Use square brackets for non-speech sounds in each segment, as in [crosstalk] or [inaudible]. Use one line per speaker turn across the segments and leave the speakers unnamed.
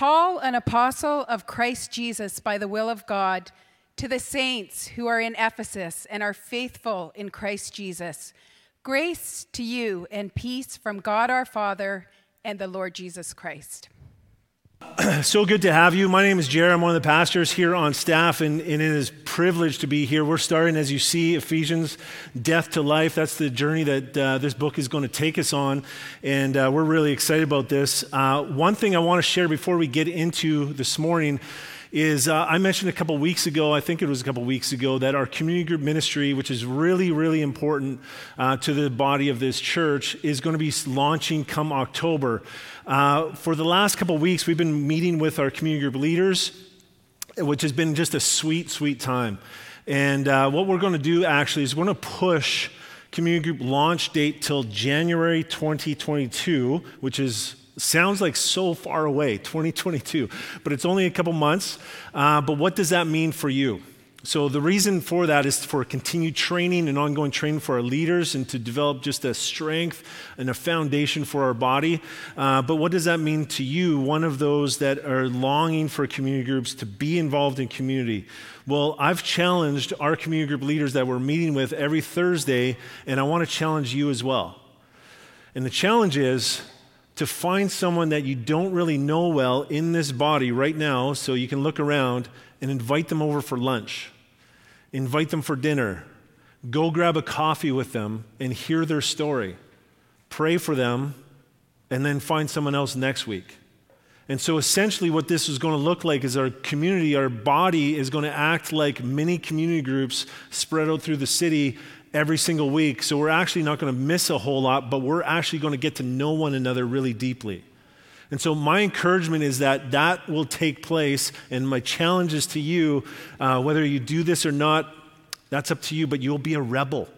Paul, an apostle of Christ Jesus by the will of God, to the saints who are in Ephesus and are faithful in Christ Jesus, grace to you and peace from God our Father and the Lord Jesus Christ. [clears throat]
so good to have you. My name is Jared. I'm one of the pastors here on staff, and, and, it is privileged to be here. We're starting, as you see, Ephesians, death to life. That's the journey that uh, this book is going to take us on, and uh, we're really excited about this. Uh, one thing I want to share before we get into this morning is uh, I mentioned a couple weeks ago, I think it was a couple weeks ago, that our community group ministry, which is really, really important uh, to the body of this church, is going to be launching come October. Uh, for the last couple weeks, we've been meeting with our community group leaders, which has been just a sweet, sweet time. And uh, what we're going to do actually is we're going to push community group launch date till January 2022, which is Sounds like so far away, 2022, but it's only a couple months. Uh, but what does that mean for you? So, the reason for that is for continued training and ongoing training for our leaders and to develop just a strength and a foundation for our body. Uh, but what does that mean to you, one of those that are longing for community groups to be involved in community? Well, I've challenged our community group leaders that we're meeting with every Thursday, and I want to challenge you as well. And the challenge is to find someone that you don't really know well in this body right now so you can look around and invite them over for lunch, invite them for dinner, go grab a coffee with them and hear their story, pray for them, and then find someone else next week. And so essentially, what this is going to look like is our community, our body is going to act like many community groups spread out through the city every single week. So we're actually not going to miss a whole lot, but we're actually going to get to know one another really deeply. And so, my encouragement is that that will take place. And my challenge is to you uh, whether you do this or not, that's up to you, but you'll be a rebel.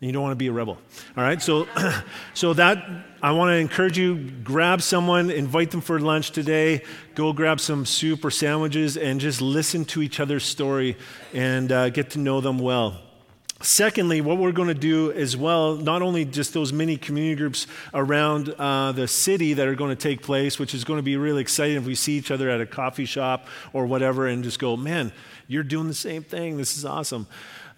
And you don't want to be a rebel. All right? So, [clears throat] so that, I want to encourage you grab someone, invite them for lunch today, go grab some soup or sandwiches, and just listen to each other's story and uh, get to know them well. Secondly, what we're going to do as well, not only just those mini community groups around uh, the city that are going to take place, which is going to be really exciting if we see each other at a coffee shop or whatever and just go, man, you're doing the same thing. This is awesome.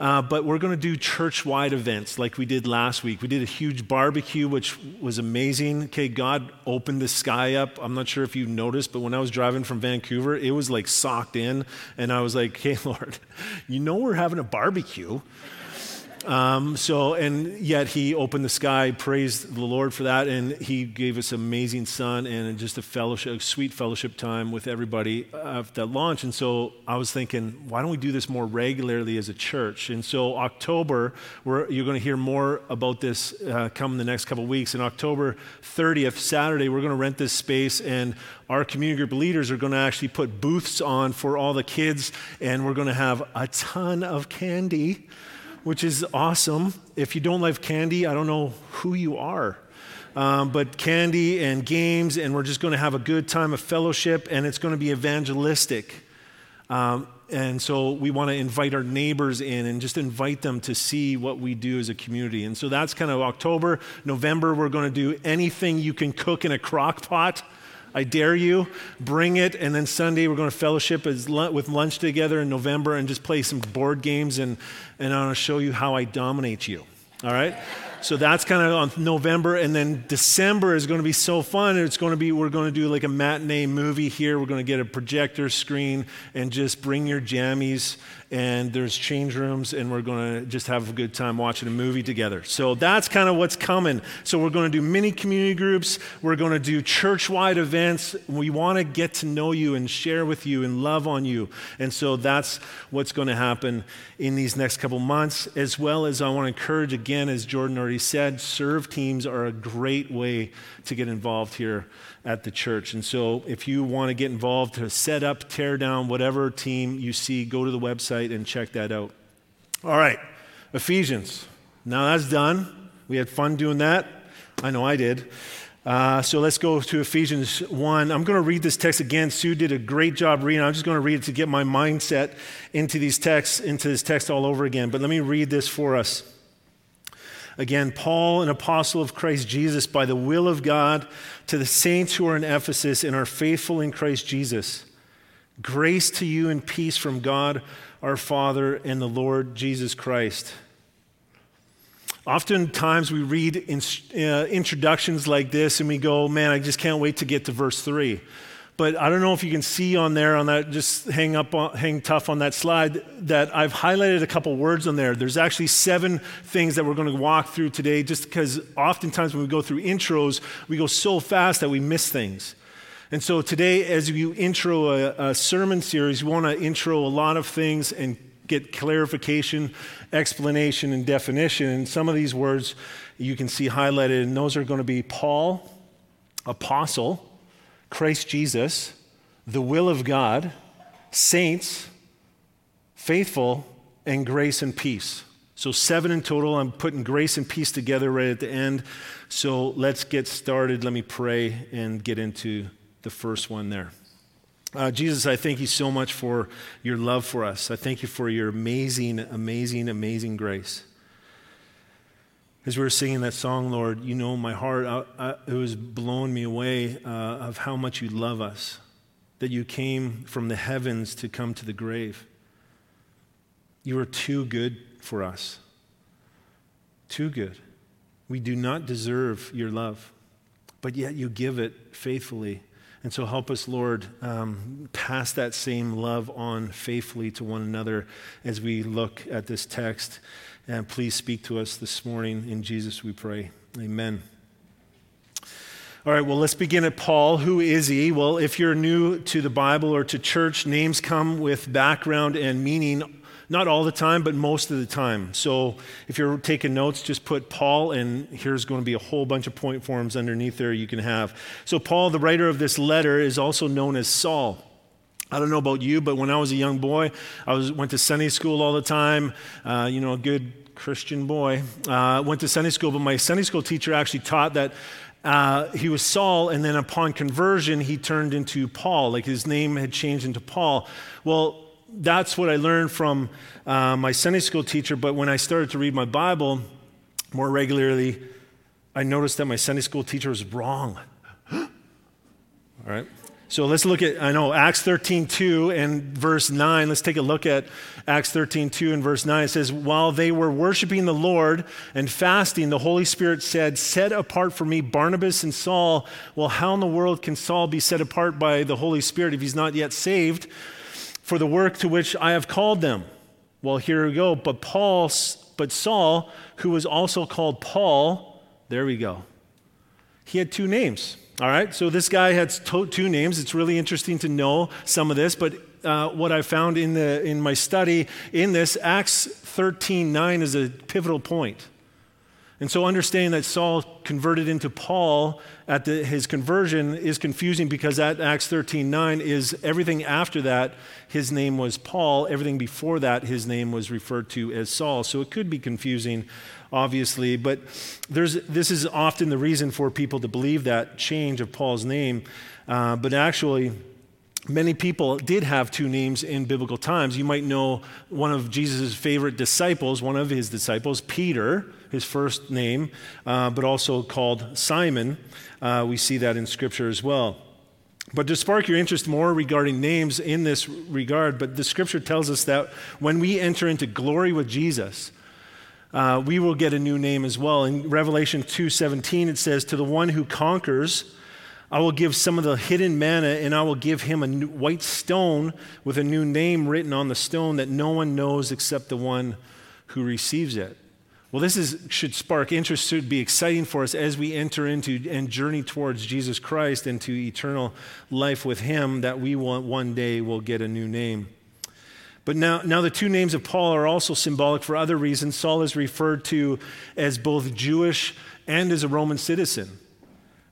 Uh, but we're going to do church wide events like we did last week. We did a huge barbecue, which was amazing. Okay, God opened the sky up. I'm not sure if you noticed, but when I was driving from Vancouver, it was like socked in. And I was like, hey, [laughs] Lord, you know we're having a barbecue. Um, so, and yet he opened the sky, praised the Lord for that, and he gave us amazing sun and just a fellowship, a sweet fellowship time with everybody at that launch. And so I was thinking, why don't we do this more regularly as a church? And so October, you're going to hear more about this uh, come the next couple weeks. In October 30th, Saturday, we're going to rent this space and our community group leaders are going to actually put booths on for all the kids, and we're going to have a ton of candy which is awesome. If you don't like candy, I don't know who you are. Um, but candy and games, and we're just going to have a good time of fellowship, and it's going to be evangelistic. Um, and so we want to invite our neighbors in and just invite them to see what we do as a community. And so that's kind of October. November, we're going to do anything you can cook in a crock pot. I dare you, bring it. And then Sunday, we're going to fellowship with lunch together in November and just play some board games. And, and I want to show you how I dominate you. All right? So that's kind of on November. And then December is going to be so fun. It's going to be, we're going to do like a matinee movie here. We're going to get a projector screen and just bring your jammies and there's change rooms, and we're going to just have a good time watching a movie together. So that's kind of what's coming. So we're going to do mini community groups. We're going to do church wide events. We want to get to know you and share with you and love on you. And so that's what's going to happen in these next couple months, as well as I want to encourage again, as Jordan already said, serve teams are a great way to get involved here at the church. And so if you want to get involved to set up, tear down, whatever team you see, go to the website and check that out. All right, Ephesians. Now that's done. We had fun doing that. I know I did. Uh, so let's go to Ephesians 1. I'm going to read this text again. Sue did a great job reading. I'm just going to read it to get my mindset into these texts, into this text all over again. But let me read this for us. Again, Paul, an apostle of Christ Jesus, by the will of God, to the saints who are in Ephesus and are faithful in Christ Jesus. Grace to you and peace from God our Father and the Lord Jesus Christ. Oftentimes we read in, uh, introductions like this and we go, man, I just can't wait to get to verse 3. But I don't know if you can see on there, on that, just hang up, on, hang tough on that slide, that I've highlighted a couple words on there. There's actually seven things that we're going to walk through today, just because oftentimes when we go through intros, we go so fast that we miss things. And so today, as you intro a, a sermon series, we want to intro a lot of things and get clarification, explanation, and definition. And some of these words you can see highlighted, and those are going to be Paul, apostle, Christ Jesus, the will of God, saints, faithful, and grace and peace. So, seven in total. I'm putting grace and peace together right at the end. So, let's get started. Let me pray and get into the first one there. Uh, Jesus, I thank you so much for your love for us. I thank you for your amazing, amazing, amazing grace. As we were singing that song, Lord, you know my heart, I, I, it was blowing me away uh, of how much you love us, that you came from the heavens to come to the grave. You are too good for us. Too good. We do not deserve your love, but yet you give it faithfully. And so help us, Lord, um, pass that same love on faithfully to one another as we look at this text. And please speak to us this morning. In Jesus we pray. Amen. All right, well, let's begin at Paul. Who is he? Well, if you're new to the Bible or to church, names come with background and meaning, not all the time, but most of the time. So if you're taking notes, just put Paul, and here's going to be a whole bunch of point forms underneath there you can have. So, Paul, the writer of this letter, is also known as Saul. I don't know about you, but when I was a young boy, I was, went to Sunday school all the time. Uh, you know, a good Christian boy. Uh, went to Sunday school, but my Sunday school teacher actually taught that uh, he was Saul, and then upon conversion, he turned into Paul. Like his name had changed into Paul. Well, that's what I learned from uh, my Sunday school teacher, but when I started to read my Bible more regularly, I noticed that my Sunday school teacher was wrong. [gasps] All right? So let's look at, I know, Acts 13, 2 and verse 9. Let's take a look at Acts 13, 2 and verse 9. It says, While they were worshiping the Lord and fasting, the Holy Spirit said, Set apart for me Barnabas and Saul. Well, how in the world can Saul be set apart by the Holy Spirit if he's not yet saved for the work to which I have called them? Well, here we go. But Paul, but Saul, who was also called Paul, there we go. He had two names. All right, so this guy to- two names. It's really interesting to know some of this, but uh, what I found in, the, in my study in this, Acts 13 9 is a pivotal point. And so understanding that Saul converted into Paul at the, his conversion is confusing because at Acts 13 9 is everything after that, his name was Paul. Everything before that, his name was referred to as Saul. So it could be confusing obviously, but there's, this is often the reason for people to believe that change of Paul's name. Uh, but actually, many people did have two names in biblical times. You might know one of Jesus' favorite disciples, one of his disciples, Peter, his first name, uh, but also called Simon. Uh, we see that in Scripture as well. But to spark your interest more regarding names in this regard, but the Scripture tells us that when we enter into glory with Jesus, uh, we will get a new name as well. In Revelation 2:17 it says to the one who conquers I will give some of the hidden manna and I will give him a white stone with a new name written on the stone that no one knows except the one who receives it. Well, this is, should spark interest, should be exciting for us as we enter into and journey towards Jesus Christ and to eternal life with Him, that we want one day will get a new name. But now, now the two names of Paul are also symbolic for other reasons. Saul is referred to as both Jewish and as a Roman citizen.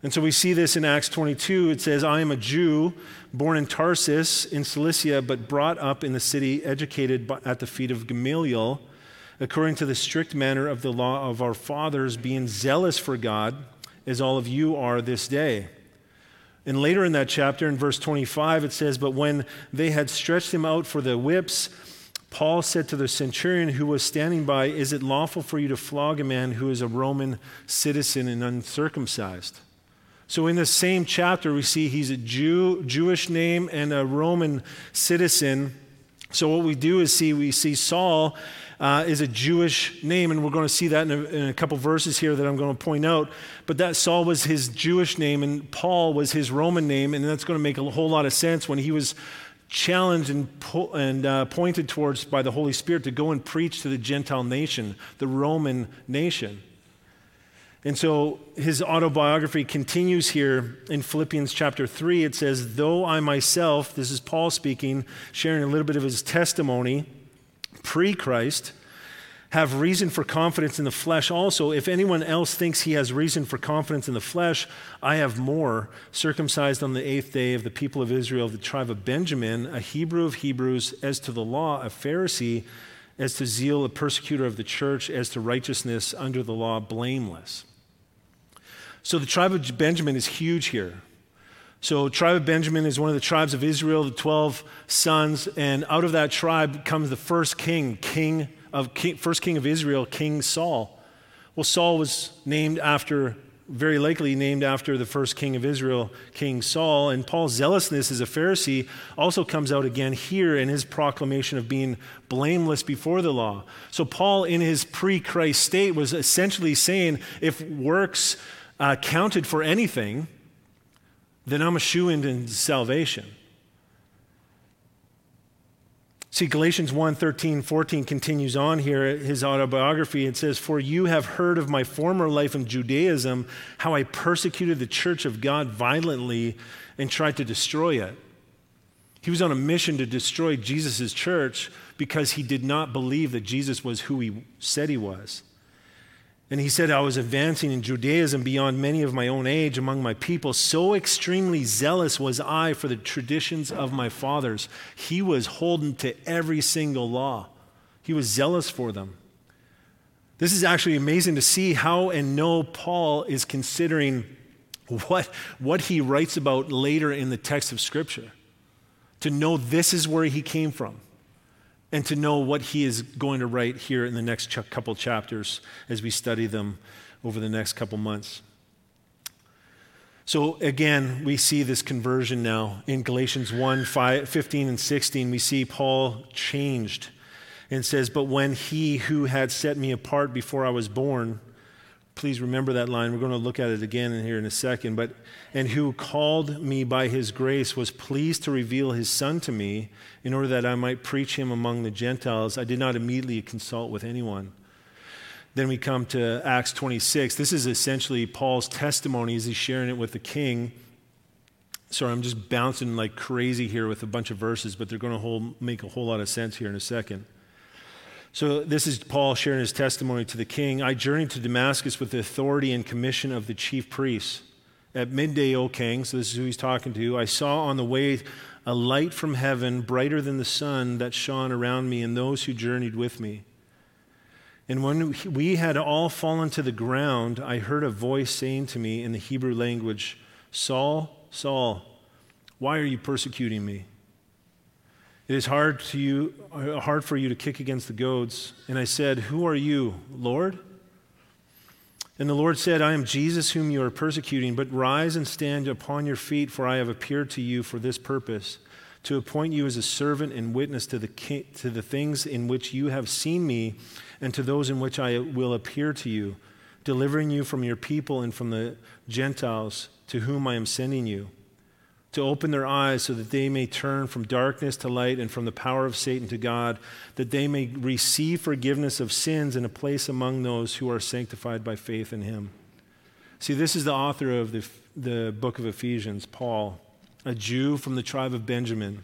And so we see this in Acts 22. It says, I am a Jew born in Tarsus in Cilicia, but brought up in the city, educated at the feet of Gamaliel, according to the strict manner of the law of our fathers, being zealous for God, as all of you are this day. And later in that chapter, in verse 25, it says, But when they had stretched him out for the whips, Paul said to the centurion who was standing by, Is it lawful for you to flog a man who is a Roman citizen and uncircumcised? So, in the same chapter, we see he's a Jew, Jewish name and a Roman citizen. So, what we do is see, we see Saul uh, is a Jewish name, and we're going to see that in a, in a couple verses here that I'm going to point out. But that Saul was his Jewish name, and Paul was his Roman name, and that's going to make a whole lot of sense when he was challenged and, po- and uh, pointed towards by the Holy Spirit to go and preach to the Gentile nation, the Roman nation. And so his autobiography continues here in Philippians chapter 3. It says, Though I myself, this is Paul speaking, sharing a little bit of his testimony pre Christ, have reason for confidence in the flesh also. If anyone else thinks he has reason for confidence in the flesh, I have more. Circumcised on the eighth day of the people of Israel, of the tribe of Benjamin, a Hebrew of Hebrews, as to the law, a Pharisee, as to zeal, a persecutor of the church, as to righteousness under the law, blameless. So the tribe of Benjamin is huge here. So, tribe of Benjamin is one of the tribes of Israel, the 12 sons, and out of that tribe comes the first king, king of king, first king of Israel, King Saul. Well, Saul was named after, very likely named after the first king of Israel, King Saul. And Paul's zealousness as a Pharisee also comes out again here in his proclamation of being blameless before the law. So, Paul, in his pre Christ state, was essentially saying if works uh, counted for anything, then I'm a shoe into salvation. See, Galatians 1 13, 14 continues on here, his autobiography. It says, For you have heard of my former life in Judaism, how I persecuted the church of God violently and tried to destroy it. He was on a mission to destroy Jesus' church because he did not believe that Jesus was who he said he was. And he said, I was advancing in Judaism beyond many of my own age among my people. So extremely zealous was I for the traditions of my fathers. He was holding to every single law, he was zealous for them. This is actually amazing to see how and know Paul is considering what, what he writes about later in the text of Scripture. To know this is where he came from and to know what he is going to write here in the next ch- couple chapters as we study them over the next couple months. So again, we see this conversion now in Galatians 1 5, 15 and 16. We see Paul changed and says, But when he who had set me apart before I was born, Please remember that line. We're going to look at it again in here in a second. But, and who called me by his grace was pleased to reveal his son to me in order that I might preach him among the Gentiles. I did not immediately consult with anyone. Then we come to Acts 26. This is essentially Paul's testimony as he's sharing it with the king. Sorry, I'm just bouncing like crazy here with a bunch of verses, but they're going to hold, make a whole lot of sense here in a second. So, this is Paul sharing his testimony to the king. I journeyed to Damascus with the authority and commission of the chief priests. At midday, O king, so this is who he's talking to, I saw on the way a light from heaven, brighter than the sun, that shone around me and those who journeyed with me. And when we had all fallen to the ground, I heard a voice saying to me in the Hebrew language, Saul, Saul, why are you persecuting me? It is hard, to you, uh, hard for you to kick against the goads. And I said, Who are you, Lord? And the Lord said, I am Jesus whom you are persecuting, but rise and stand upon your feet, for I have appeared to you for this purpose, to appoint you as a servant and witness to the, to the things in which you have seen me, and to those in which I will appear to you, delivering you from your people and from the Gentiles to whom I am sending you to open their eyes so that they may turn from darkness to light and from the power of Satan to God, that they may receive forgiveness of sins and a place among those who are sanctified by faith in him. See, this is the author of the, the book of Ephesians, Paul, a Jew from the tribe of Benjamin,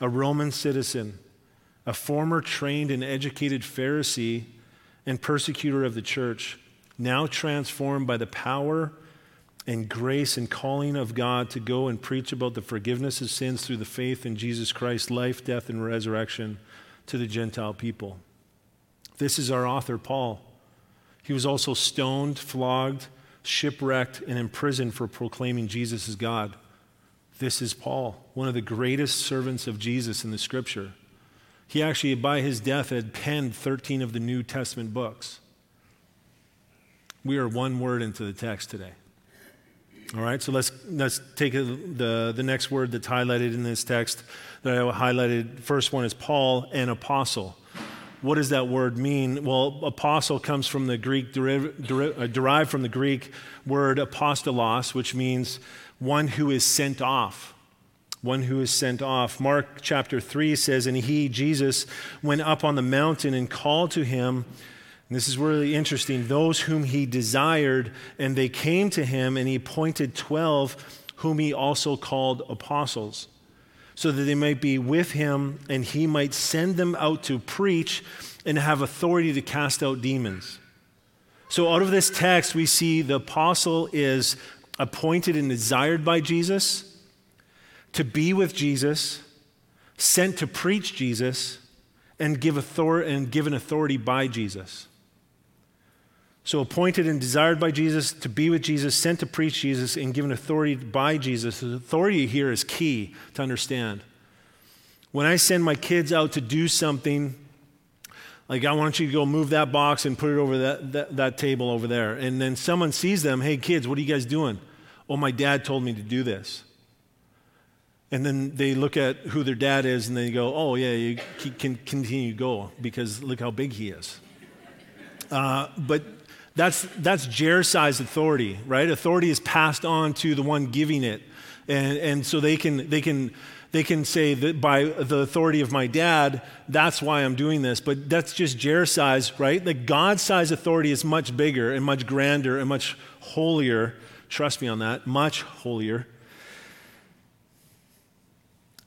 a Roman citizen, a former trained and educated Pharisee and persecutor of the church, now transformed by the power and grace and calling of God to go and preach about the forgiveness of sins through the faith in Jesus Christ, life, death, and resurrection to the Gentile people. This is our author, Paul. He was also stoned, flogged, shipwrecked, and imprisoned for proclaiming Jesus as God. This is Paul, one of the greatest servants of Jesus in the scripture. He actually, by his death, had penned 13 of the New Testament books. We are one word into the text today. All right, so let's, let's take the, the next word that's highlighted in this text that I highlighted. First one is Paul, an apostle. What does that word mean? Well, apostle comes from the Greek, uh, derived from the Greek word apostolos, which means one who is sent off. One who is sent off. Mark chapter 3 says, And he, Jesus, went up on the mountain and called to him and this is really interesting. Those whom he desired, and they came to him, and he appointed 12, whom he also called apostles, so that they might be with him, and he might send them out to preach and have authority to cast out demons. So, out of this text, we see the apostle is appointed and desired by Jesus to be with Jesus, sent to preach Jesus, and, give author- and given authority by Jesus. So, appointed and desired by Jesus to be with Jesus, sent to preach Jesus, and given authority by Jesus. The authority here is key to understand. When I send my kids out to do something, like I want you to go move that box and put it over that, that, that table over there. And then someone sees them, hey, kids, what are you guys doing? Oh, my dad told me to do this. And then they look at who their dad is and they go, oh, yeah, you can continue to go because look how big he is. Uh, but that's, that's Jer-sized authority, right? Authority is passed on to the one giving it. And, and so they can, they, can, they can say that by the authority of my dad, that's why I'm doing this. But that's just Jer-size, right? Like God-sized authority is much bigger and much grander and much holier. Trust me on that, much holier.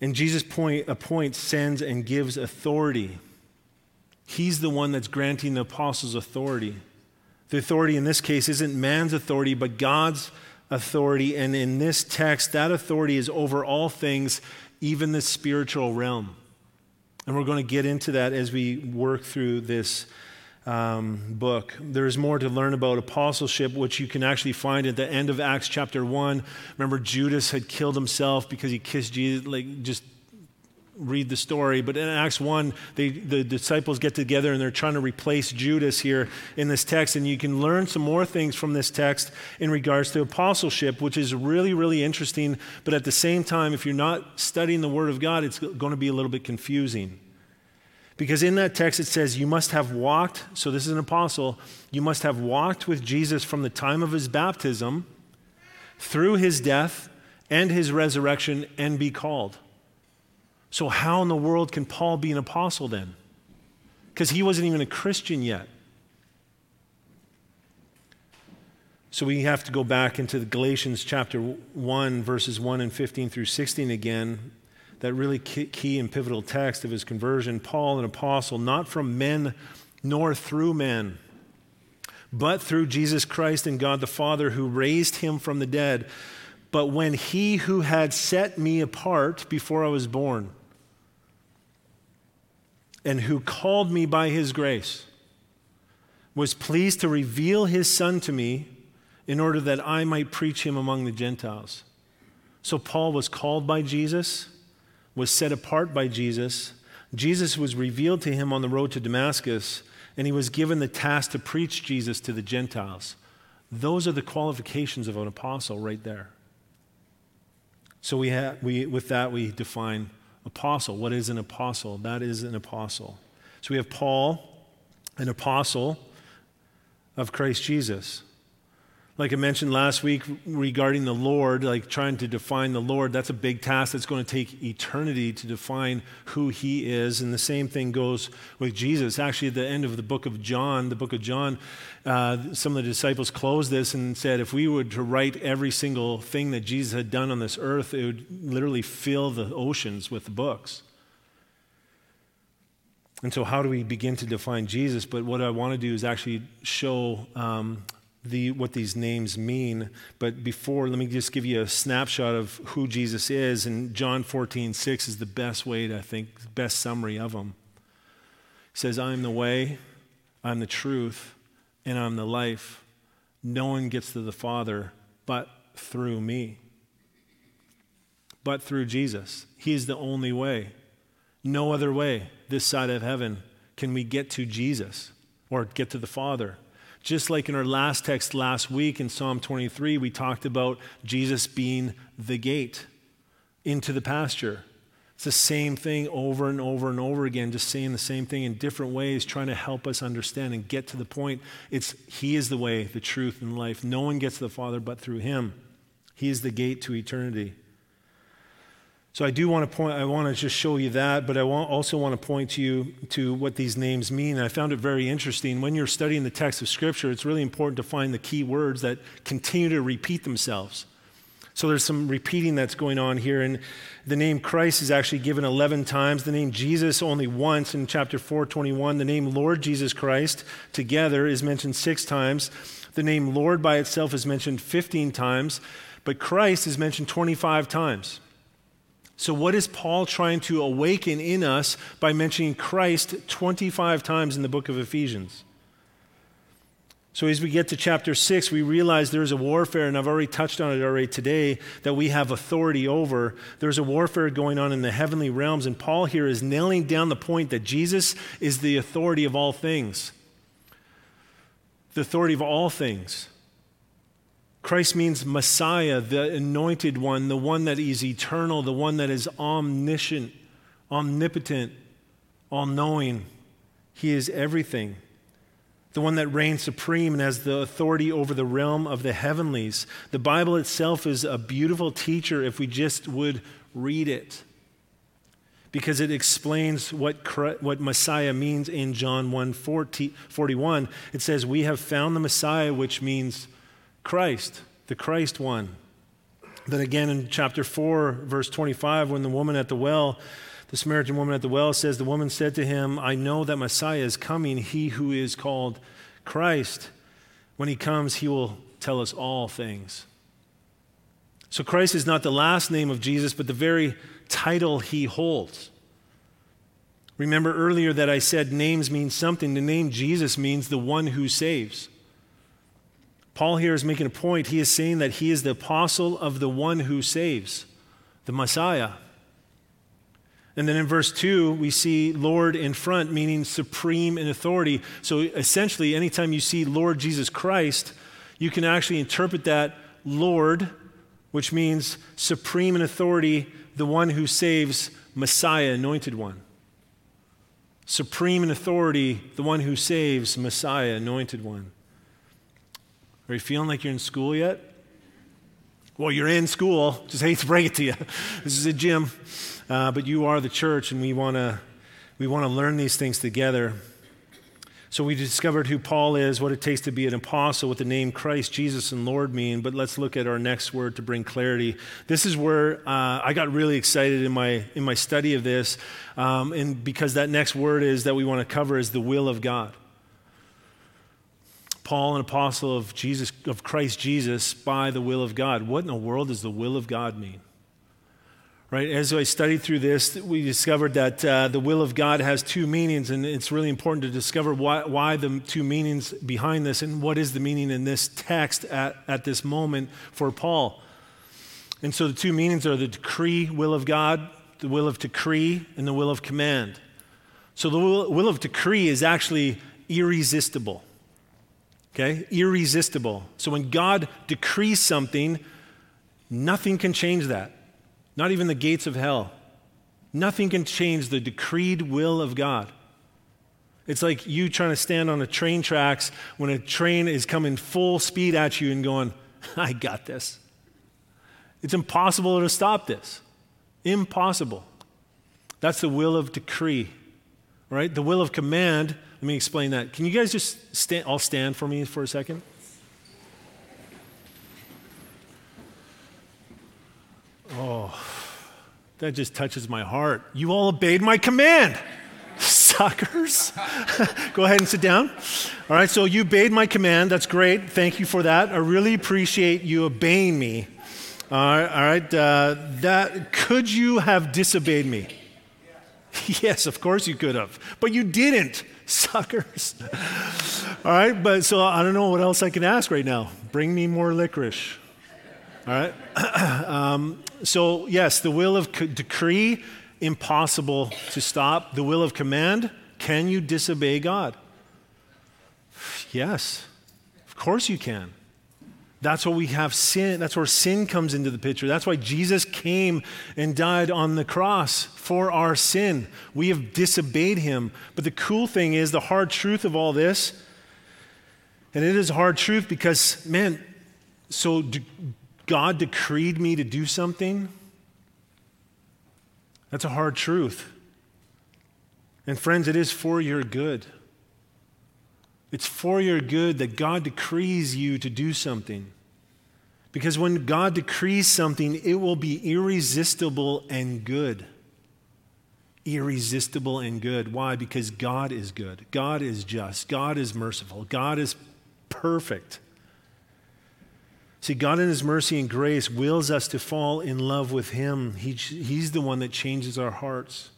And Jesus point, appoints, sends, and gives authority. He's the one that's granting the apostles authority. The authority in this case isn't man's authority, but God's authority. And in this text, that authority is over all things, even the spiritual realm. And we're going to get into that as we work through this um, book. There's more to learn about apostleship, which you can actually find at the end of Acts chapter 1. Remember, Judas had killed himself because he kissed Jesus, like just read the story, but in Acts 1, they, the disciples get together and they're trying to replace Judas here in this text. And you can learn some more things from this text in regards to apostleship, which is really, really interesting. But at the same time, if you're not studying the Word of God, it's going to be a little bit confusing. Because in that text it says, You must have walked, so this is an apostle, you must have walked with Jesus from the time of his baptism through his death and his resurrection and be called. So, how in the world can Paul be an apostle then? Because he wasn't even a Christian yet. So, we have to go back into Galatians chapter 1, verses 1 and 15 through 16 again. That really key and pivotal text of his conversion. Paul, an apostle, not from men nor through men, but through Jesus Christ and God the Father who raised him from the dead. But when he who had set me apart before I was born, and who called me by his grace, was pleased to reveal his Son to me in order that I might preach him among the Gentiles. So Paul was called by Jesus, was set apart by Jesus. Jesus was revealed to him on the road to Damascus, and he was given the task to preach Jesus to the Gentiles. Those are the qualifications of an apostle right there. So we, ha- we with that we define apostle. What is an apostle? That is an apostle. So we have Paul, an apostle of Christ Jesus. Like I mentioned last week regarding the Lord, like trying to define the Lord, that's a big task that's going to take eternity to define who he is. And the same thing goes with Jesus. Actually, at the end of the book of John, the book of John, uh, some of the disciples closed this and said, if we were to write every single thing that Jesus had done on this earth, it would literally fill the oceans with the books. And so, how do we begin to define Jesus? But what I want to do is actually show um, the, what these names mean. But before, let me just give you a snapshot of who Jesus is. And John 14, 6 is the best way to, I think, best summary of him. He says, I am the way, I'm the truth, and I'm the life. No one gets to the Father but through me. But through Jesus. He is the only way. No other way. this side of heaven can we get to Jesus or get to the Father. Just like in our last text last week in Psalm 23, we talked about Jesus being the gate into the pasture. It's the same thing over and over and over again, just saying the same thing in different ways, trying to help us understand and get to the point. It's He is the way, the truth, and life. No one gets to the Father but through Him. He is the gate to eternity. So I do want to point, I want to just show you that, but I also want to point to you to what these names mean. I found it very interesting. When you're studying the text of Scripture, it's really important to find the key words that continue to repeat themselves. So there's some repeating that's going on here. And the name Christ is actually given 11 times. The name Jesus only once in chapter 421. The name Lord Jesus Christ together is mentioned six times. The name Lord by itself is mentioned 15 times. But Christ is mentioned 25 times. So, what is Paul trying to awaken in us by mentioning Christ 25 times in the book of Ephesians? So, as we get to chapter 6, we realize there's a warfare, and I've already touched on it already today, that we have authority over. There's a warfare going on in the heavenly realms, and Paul here is nailing down the point that Jesus is the authority of all things. The authority of all things. Christ means Messiah, the anointed one, the one that is eternal, the one that is omniscient, omnipotent, all knowing. He is everything the one that reigns supreme and has the authority over the realm of the heavenlies. The Bible itself is a beautiful teacher if we just would read it. Because it explains what, what Messiah means in John 1 40, 41. It says, We have found the Messiah, which means Christ, the Christ one. Then again in chapter 4, verse 25, when the woman at the well the Samaritan woman at the well says, The woman said to him, I know that Messiah is coming, he who is called Christ. When he comes, he will tell us all things. So Christ is not the last name of Jesus, but the very title he holds. Remember earlier that I said names mean something. The name Jesus means the one who saves. Paul here is making a point. He is saying that he is the apostle of the one who saves, the Messiah. And then in verse 2, we see Lord in front, meaning supreme in authority. So essentially, anytime you see Lord Jesus Christ, you can actually interpret that Lord, which means supreme in authority, the one who saves, Messiah, anointed one. Supreme in authority, the one who saves, Messiah, anointed one. Are you feeling like you're in school yet? Well, you're in school. Just hate to break it to you. [laughs] This is a gym uh, but you are the church, and we want to we want to learn these things together. So we discovered who Paul is, what it takes to be an apostle, what the name Christ Jesus and Lord mean. But let's look at our next word to bring clarity. This is where uh, I got really excited in my in my study of this, um, and because that next word is that we want to cover is the will of God. Paul, an apostle of Jesus, of Christ Jesus, by the will of God. What in the world does the will of God mean? Right? As I studied through this, we discovered that uh, the will of God has two meanings, and it's really important to discover why, why, the two meanings behind this and what is the meaning in this text at, at this moment for Paul. And so the two meanings are the decree will of God, the will of decree, and the will of command. So the will, will of decree is actually irresistible. Okay? Irresistible. So when God decrees something, nothing can change that. Not even the gates of hell. Nothing can change the decreed will of God. It's like you trying to stand on a train tracks when a train is coming full speed at you and going, [laughs] I got this. It's impossible to stop this. Impossible. That's the will of decree, right? The will of command. Let me explain that. Can you guys just stand, all stand for me for a second? Oh, that just touches my heart. You all obeyed my command. [laughs] Suckers. [laughs] Go ahead and sit down. All right, so you obeyed my command. That's great. Thank you for that. I really appreciate you obeying me. All right, all right. Uh, that could you have disobeyed me? [laughs] Yes, of course you could have, but you didn't, [laughs] suckers. All right, but so I don't know what else I can ask right now. Bring me more licorice. All right. [clears throat] um, so, yes, the will of decree impossible to stop. The will of command, can you disobey God? [sighs] Yes, of course you can. That's why we have sin. That's where sin comes into the picture. That's why Jesus came and died on the cross for our sin. We have disobeyed him. But the cool thing is, the hard truth of all this, and it is a hard truth because, man, so God decreed me to do something. That's a hard truth. And friends, it is for your good. It's for your good that God decrees you to do something. Because when God decrees something, it will be irresistible and good. Irresistible and good. Why? Because God is good. God is just. God is merciful. God is perfect. See, God in His mercy and grace wills us to fall in love with Him. He, he's the one that changes our hearts.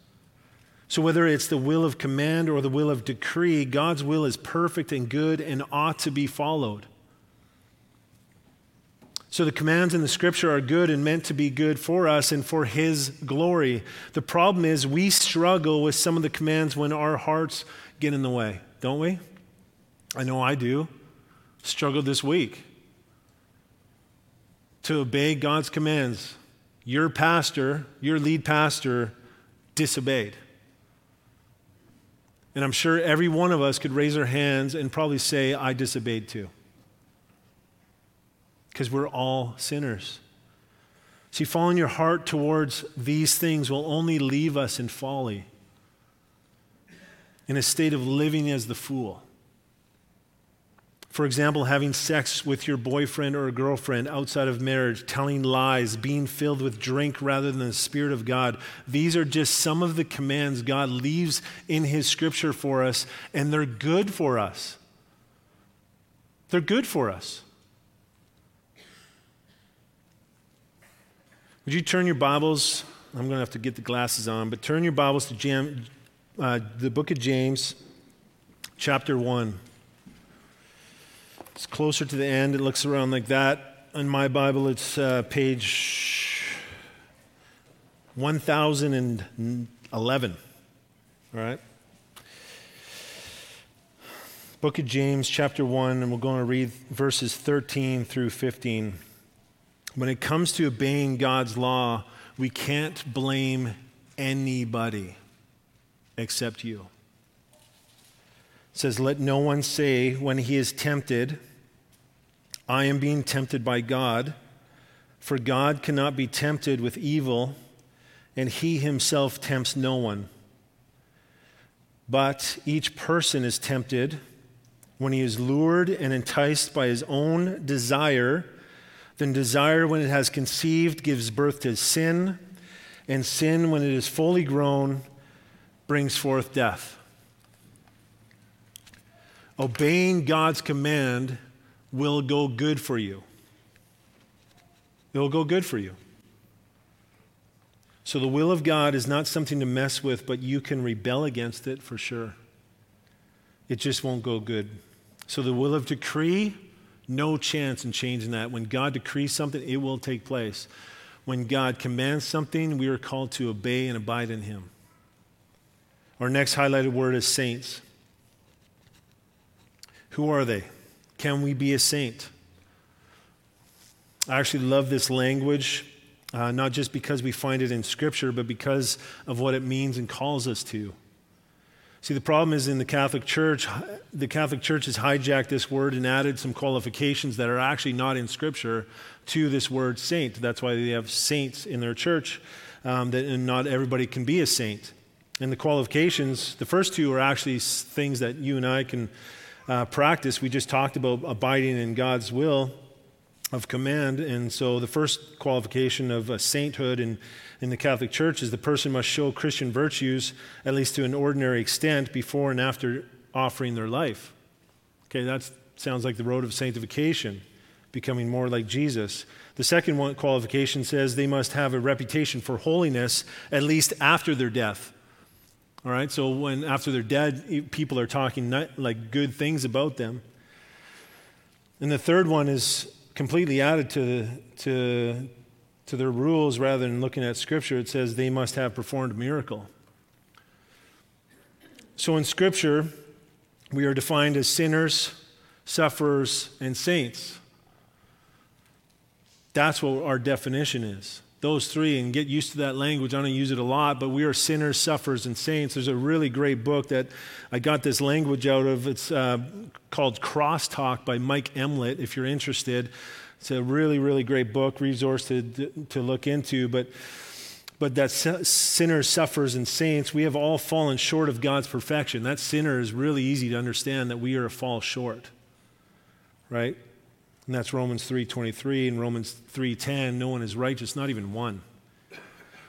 So, whether it's the will of command or the will of decree, God's will is perfect and good and ought to be followed. So, the commands in the scripture are good and meant to be good for us and for His glory. The problem is, we struggle with some of the commands when our hearts get in the way, don't we? I know I do. Struggled this week to obey God's commands. Your pastor, your lead pastor, disobeyed. And I'm sure every one of us could raise our hands and probably say, I disobeyed too. Because we're all sinners. See, following your heart towards these things will only leave us in folly, in a state of living as the fool. For example, having sex with your boyfriend or girlfriend outside of marriage, telling lies, being filled with drink rather than the Spirit of God. These are just some of the commands God leaves in His scripture for us, and they're good for us. They're good for us. Would you turn your Bibles? I'm going to have to get the glasses on, but turn your Bibles to Jam, uh, the book of James, chapter 1. It's closer to the end. It looks around like that. In my Bible, it's uh, page 1011. All right? Book of James, chapter 1, and we're going to read verses 13 through 15. When it comes to obeying God's law, we can't blame anybody except you. It says, Let no one say when he is tempted, I am being tempted by God, for God cannot be tempted with evil, and he himself tempts no one. But each person is tempted when he is lured and enticed by his own desire. Then desire, when it has conceived, gives birth to sin, and sin, when it is fully grown, brings forth death. Obeying God's command will go good for you. It will go good for you. So, the will of God is not something to mess with, but you can rebel against it for sure. It just won't go good. So, the will of decree, no chance in changing that. When God decrees something, it will take place. When God commands something, we are called to obey and abide in Him. Our next highlighted word is saints. Who are they? Can we be a saint? I actually love this language, uh, not just because we find it in Scripture, but because of what it means and calls us to. See, the problem is in the Catholic Church, the Catholic Church has hijacked this word and added some qualifications that are actually not in Scripture to this word saint. That's why they have saints in their church, um, that, and not everybody can be a saint. And the qualifications, the first two are actually things that you and I can uh, practice, we just talked about abiding in God's will of command. And so the first qualification of a sainthood in, in the Catholic Church is the person must show Christian virtues, at least to an ordinary extent, before and after offering their life. Okay, that sounds like the road of sanctification, becoming more like Jesus. The second one qualification says they must have a reputation for holiness, at least after their death. All right, so when after they're dead, people are talking not, like good things about them. And the third one is completely added to, to to their rules rather than looking at Scripture, it says they must have performed a miracle. So in Scripture, we are defined as sinners, sufferers, and saints. That's what our definition is. Those three, and get used to that language. I don't use it a lot, but we are sinners, sufferers, and saints. There's a really great book that I got this language out of. It's uh, called Crosstalk by Mike Emlet, if you're interested. It's a really, really great book, resource to, to look into. But, but that sinners, sufferers, and saints, we have all fallen short of God's perfection. That sinner is really easy to understand that we are a fall short, right? And that's Romans 3:23 and Romans 3:10, no one is righteous, not even one.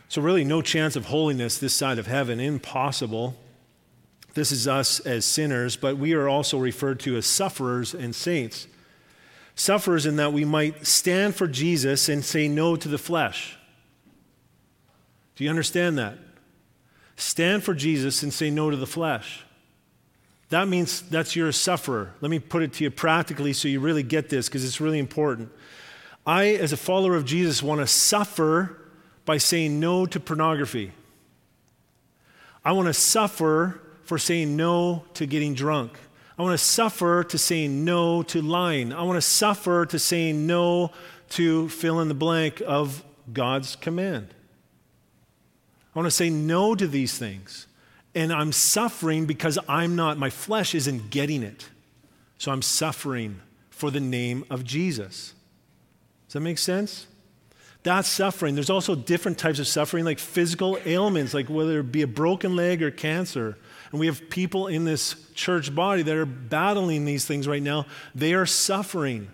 So really no chance of holiness this side of heaven, impossible. This is us as sinners, but we are also referred to as sufferers and saints. Sufferers in that we might stand for Jesus and say no to the flesh. Do you understand that? Stand for Jesus and say no to the flesh. That means that's you're a sufferer. Let me put it to you practically so you really get this because it's really important. I, as a follower of Jesus, want to suffer by saying no to pornography. I want to suffer for saying no to getting drunk. I want to suffer to saying no to lying. I want to suffer to saying no to fill in the blank of God's command. I want to say no to these things. And I'm suffering because I'm not, my flesh isn't getting it. So I'm suffering for the name of Jesus. Does that make sense? That's suffering. There's also different types of suffering, like physical ailments, like whether it be a broken leg or cancer. And we have people in this church body that are battling these things right now. They are suffering.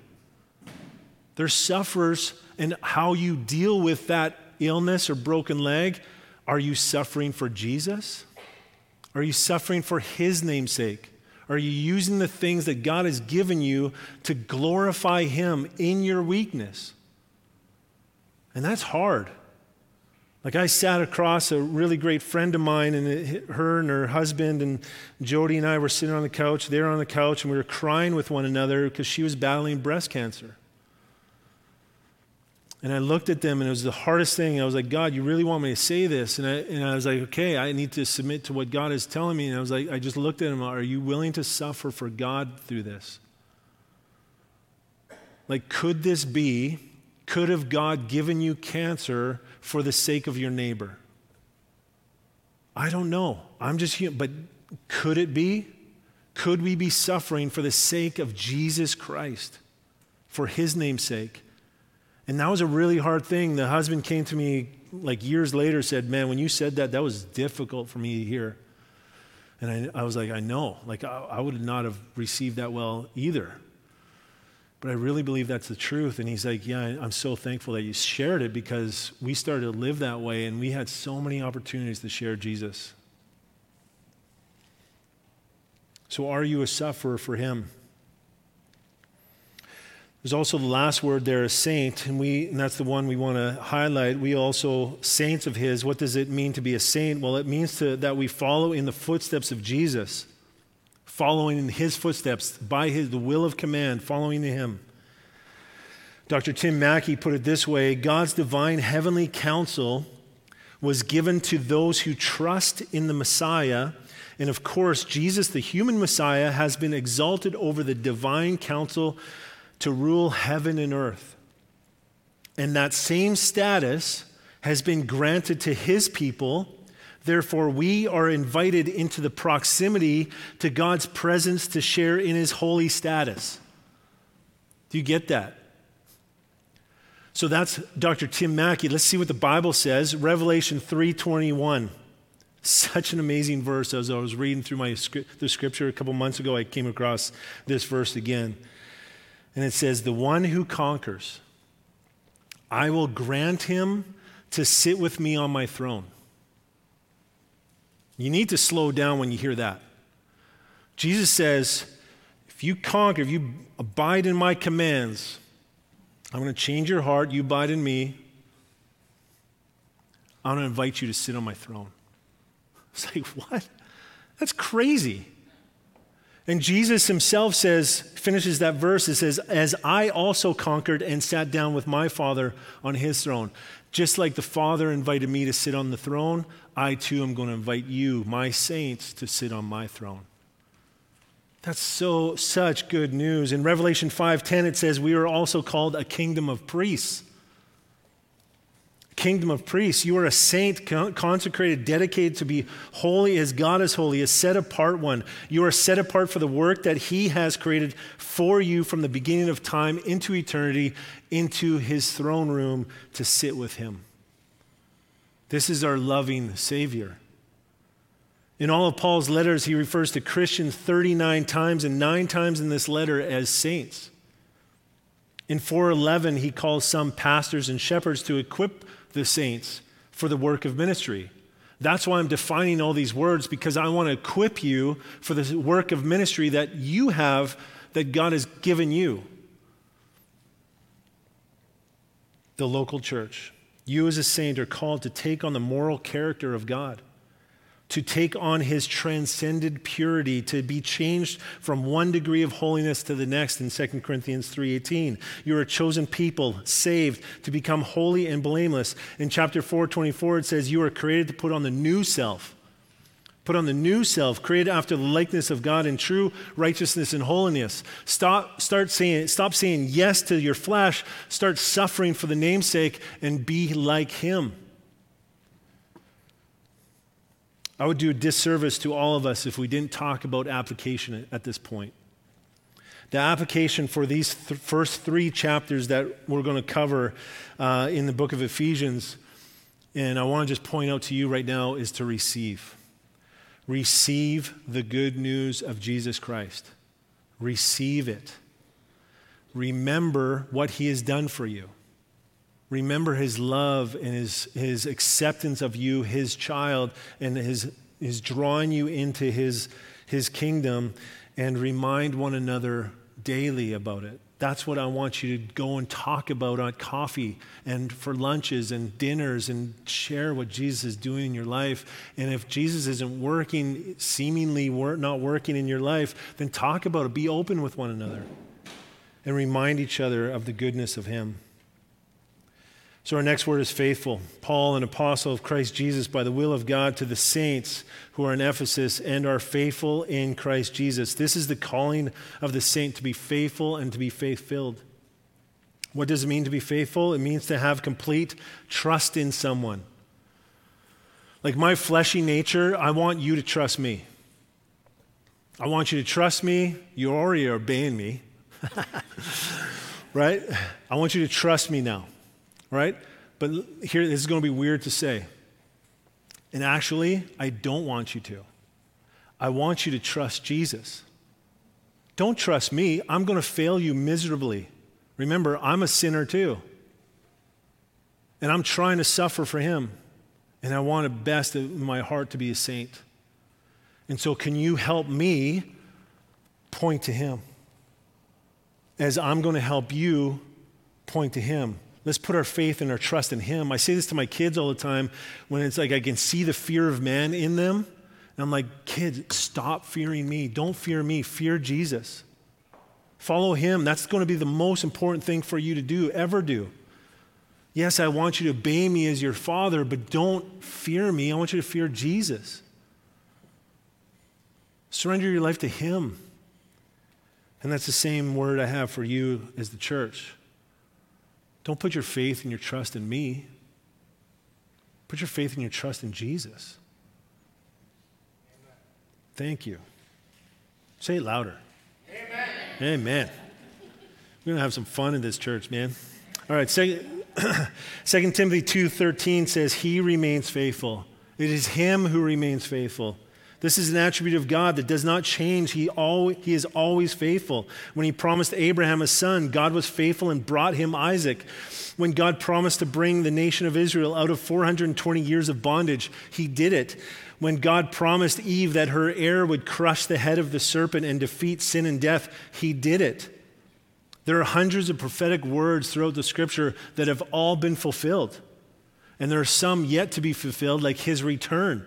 They're sufferers, and how you deal with that illness or broken leg, are you suffering for Jesus? Are you suffering for His name's sake? Are you using the things that God has given you to glorify Him in your weakness? And that's hard. Like I sat across a really great friend of mine, and it, her and her husband and Jody and I were sitting on the couch. They were on the couch, and we were crying with one another because she was battling breast cancer. And I looked at them, and it was the hardest thing. I was like, God, you really want me to say this? And I, and I was like, okay, I need to submit to what God is telling me. And I was like, I just looked at him, are you willing to suffer for God through this? Like, could this be, could have God given you cancer for the sake of your neighbor? I don't know. I'm just human. But could it be? Could we be suffering for the sake of Jesus Christ, for his name's sake? And that was a really hard thing. The husband came to me like years later, said, Man, when you said that, that was difficult for me to hear. And I, I was like, I know. Like, I, I would not have received that well either. But I really believe that's the truth. And he's like, Yeah, I'm so thankful that you shared it because we started to live that way and we had so many opportunities to share Jesus. So, are you a sufferer for him? There's also the last word there, a saint, and we and that's the one we want to highlight. We also saints of his. What does it mean to be a saint? Well, it means to, that we follow in the footsteps of Jesus, following in his footsteps by his the will of command, following him. Dr. Tim Mackie put it this way: God's divine heavenly council was given to those who trust in the Messiah. And of course, Jesus, the human Messiah, has been exalted over the divine council to rule heaven and earth. And that same status has been granted to his people. Therefore, we are invited into the proximity to God's presence to share in his holy status. Do you get that? So that's Dr. Tim Mackie. Let's see what the Bible says. Revelation 3:21. Such an amazing verse. As I was reading through my the scripture a couple months ago, I came across this verse again. And it says, The one who conquers, I will grant him to sit with me on my throne. You need to slow down when you hear that. Jesus says, If you conquer, if you abide in my commands, I'm going to change your heart. You abide in me. I'm going to invite you to sit on my throne. [laughs] It's like, what? That's crazy. And Jesus himself says, finishes that verse, it says, As I also conquered and sat down with my Father on his throne. Just like the Father invited me to sit on the throne, I too am going to invite you, my saints, to sit on my throne. That's so such good news. In Revelation 5:10 it says we are also called a kingdom of priests kingdom of priests. You are a saint, consecrated, dedicated to be holy as God is holy, a set apart one. You are set apart for the work that He has created for you from the beginning of time into eternity, into His throne room to sit with Him. This is our loving Savior. In all of Paul's letters, he refers to Christians 39 times, and nine times in this letter as saints. In 411, he calls some pastors and shepherds to equip the saints for the work of ministry. That's why I'm defining all these words because I want to equip you for the work of ministry that you have, that God has given you. The local church. You, as a saint, are called to take on the moral character of God to take on his transcended purity to be changed from one degree of holiness to the next in 2 corinthians 3.18 you're a chosen people saved to become holy and blameless in chapter 4:24 it says you are created to put on the new self Put on the new self, created after the likeness of God in true righteousness and holiness. Stop, start saying, stop saying yes to your flesh. Start suffering for the namesake and be like Him. I would do a disservice to all of us if we didn't talk about application at this point. The application for these th- first three chapters that we're going to cover uh, in the book of Ephesians, and I want to just point out to you right now, is to receive. Receive the good news of Jesus Christ. Receive it. Remember what he has done for you. Remember his love and his, his acceptance of you, his child, and his, his drawing you into his, his kingdom, and remind one another daily about it. That's what I want you to go and talk about on coffee and for lunches and dinners and share what Jesus is doing in your life. And if Jesus isn't working, seemingly not working in your life, then talk about it. Be open with one another and remind each other of the goodness of Him. So, our next word is faithful. Paul, an apostle of Christ Jesus, by the will of God, to the saints who are in Ephesus and are faithful in Christ Jesus. This is the calling of the saint to be faithful and to be faith filled. What does it mean to be faithful? It means to have complete trust in someone. Like my fleshy nature, I want you to trust me. I want you to trust me. You already are obeying me. [laughs] right? I want you to trust me now right? But here, this is going to be weird to say. And actually, I don't want you to. I want you to trust Jesus. Don't trust me. I'm going to fail you miserably. Remember, I'm a sinner too. And I'm trying to suffer for him. And I want the best in my heart to be a saint. And so, can you help me point to him? As I'm going to help you point to him. Let's put our faith and our trust in Him. I say this to my kids all the time when it's like I can see the fear of man in them. And I'm like, kids, stop fearing me. Don't fear me. Fear Jesus. Follow Him. That's going to be the most important thing for you to do, ever do. Yes, I want you to obey me as your father, but don't fear me. I want you to fear Jesus. Surrender your life to Him. And that's the same word I have for you as the church. Don't put your faith and your trust in me. Put your faith and your trust in Jesus. Amen. Thank you. Say it louder. Amen. Amen. We're going to have some fun in this church, man. All right, [clears throat] Second, 2 Timothy 2:13 says he remains faithful. It is him who remains faithful. This is an attribute of God that does not change. He, he is always faithful. When he promised Abraham a son, God was faithful and brought him Isaac. When God promised to bring the nation of Israel out of 420 years of bondage, he did it. When God promised Eve that her heir would crush the head of the serpent and defeat sin and death, he did it. There are hundreds of prophetic words throughout the scripture that have all been fulfilled. And there are some yet to be fulfilled, like his return.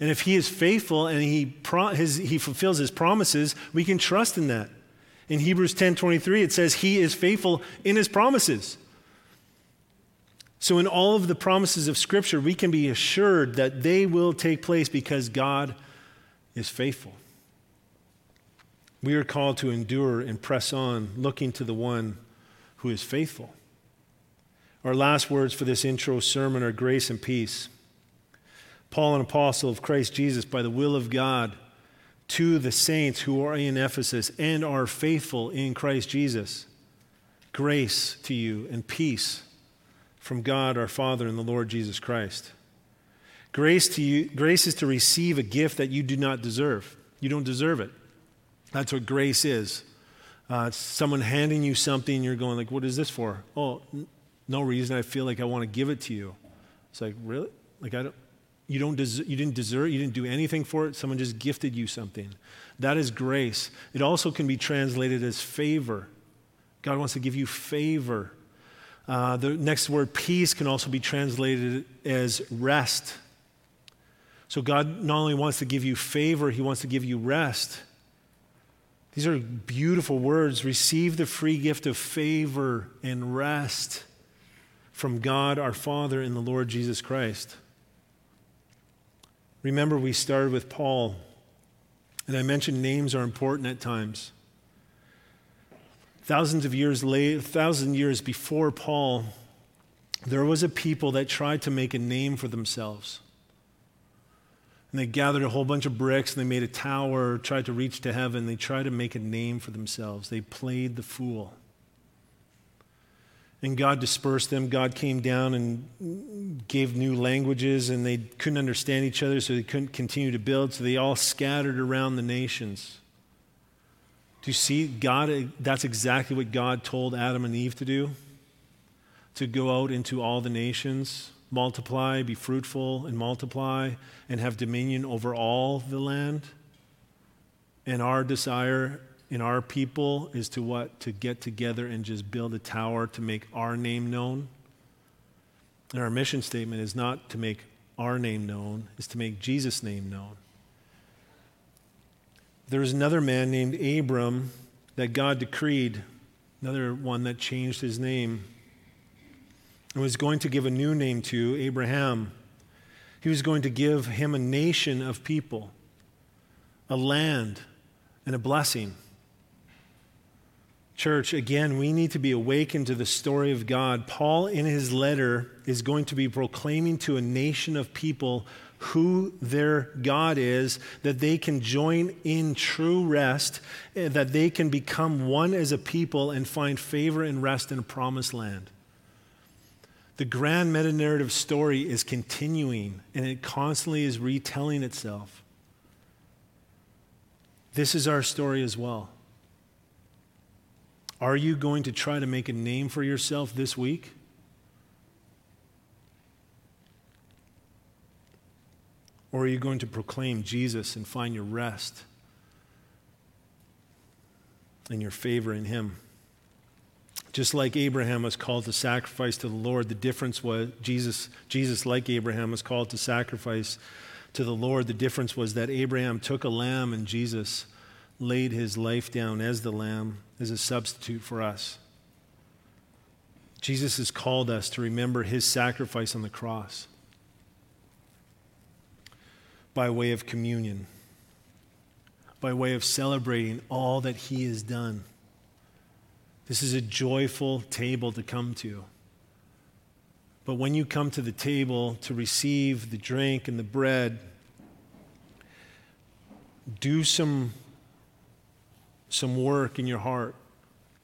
And if he is faithful and he, pro- his, he fulfills his promises, we can trust in that. In Hebrews 10:23 it says he is faithful in his promises. So in all of the promises of scripture we can be assured that they will take place because God is faithful. We are called to endure and press on looking to the one who is faithful. Our last words for this intro sermon are grace and peace. Paul, an apostle of Christ Jesus, by the will of God, to the saints who are in Ephesus and are faithful in Christ Jesus. Grace to you and peace from God our Father and the Lord Jesus Christ. Grace to you grace is to receive a gift that you do not deserve. You don't deserve it. That's what grace is. Uh, it's someone handing you something, you're going like, "What is this for?" Oh, n- no reason. I feel like I want to give it to you. It's like, really? Like I don't. You, don't des- you didn't deserve you didn't do anything for it. Someone just gifted you something. That is grace. It also can be translated as favor. God wants to give you favor. Uh, the next word, peace, can also be translated as rest. So God not only wants to give you favor, He wants to give you rest. These are beautiful words. Receive the free gift of favor and rest from God our Father and the Lord Jesus Christ. Remember, we started with Paul, and I mentioned names are important at times. Thousands of years later, thousand years before Paul, there was a people that tried to make a name for themselves. And they gathered a whole bunch of bricks and they made a tower, tried to reach to heaven. They tried to make a name for themselves. They played the fool. And God dispersed them. God came down and gave new languages, and they couldn't understand each other, so they couldn't continue to build. So they all scattered around the nations. Do you see? God, that's exactly what God told Adam and Eve to do to go out into all the nations, multiply, be fruitful, and multiply, and have dominion over all the land. And our desire in our people is to what? To get together and just build a tower to make our name known. And our mission statement is not to make our name known, is to make Jesus' name known. There was another man named Abram that God decreed, another one that changed his name, and was going to give a new name to Abraham. He was going to give him a nation of people, a land, and a blessing. Church, again, we need to be awakened to the story of God. Paul, in his letter, is going to be proclaiming to a nation of people who their God is, that they can join in true rest, eh, that they can become one as a people and find favor and rest in a promised land. The grand meta narrative story is continuing and it constantly is retelling itself. This is our story as well. Are you going to try to make a name for yourself this week? Or are you going to proclaim Jesus and find your rest and your favor in Him? Just like Abraham was called to sacrifice to the Lord, the difference was Jesus, Jesus, like Abraham, was called to sacrifice to the Lord. The difference was that Abraham took a lamb and Jesus laid his life down as the lamb, as a substitute for us. Jesus has called us to remember his sacrifice on the cross by way of communion, by way of celebrating all that he has done. This is a joyful table to come to. But when you come to the table to receive the drink and the bread, do some, some work in your heart.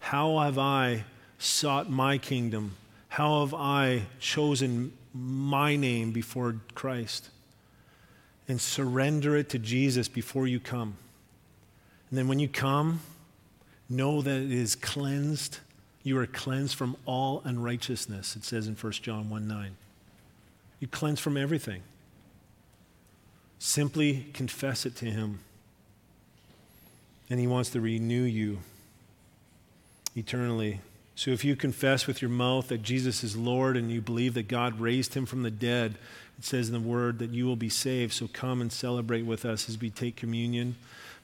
How have I sought my kingdom? How have I chosen my name before Christ? And surrender it to Jesus before you come. And then when you come, know that it is cleansed. You are cleansed from all unrighteousness, it says in 1 John 1 9. You cleanse from everything. Simply confess it to Him. And He wants to renew you eternally So if you confess with your mouth that Jesus is Lord and you believe that God raised him from the dead, it says in the word that you will be saved. So come and celebrate with us as we take communion.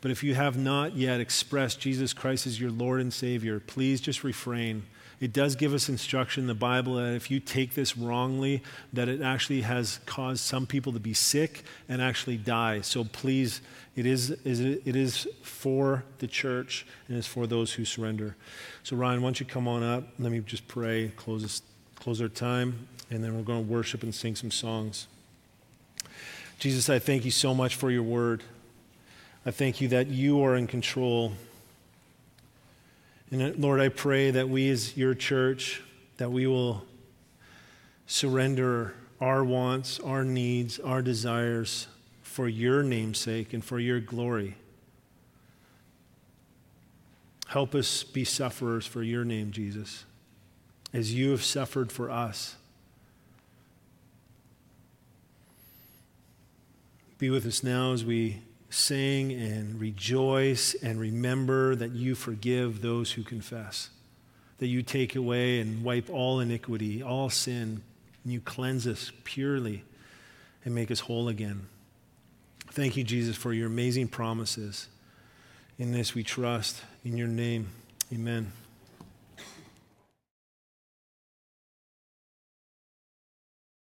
But if you have not yet expressed Jesus Christ as your Lord and Savior, please just refrain. It does give us instruction in the Bible that if you take this wrongly, that it actually has caused some people to be sick and actually die. So please, it is, it is for the church and it's for those who surrender. So Ryan, why don't you come on up? Let me just pray, close, this, close our time, and then we're going to worship and sing some songs. Jesus, I thank you so much for your word. I thank you that you are in control. And uh, Lord, I pray that we as your church, that we will surrender our wants, our needs, our desires for your namesake and for your glory. Help us be sufferers for your name, Jesus, as you have suffered for us. Be with us now as we sing and rejoice and remember that you forgive those who confess, that you take away and wipe all iniquity, all sin, and you cleanse us purely and make us whole again. Thank you, Jesus, for your amazing promises. In this we trust. In your name, amen.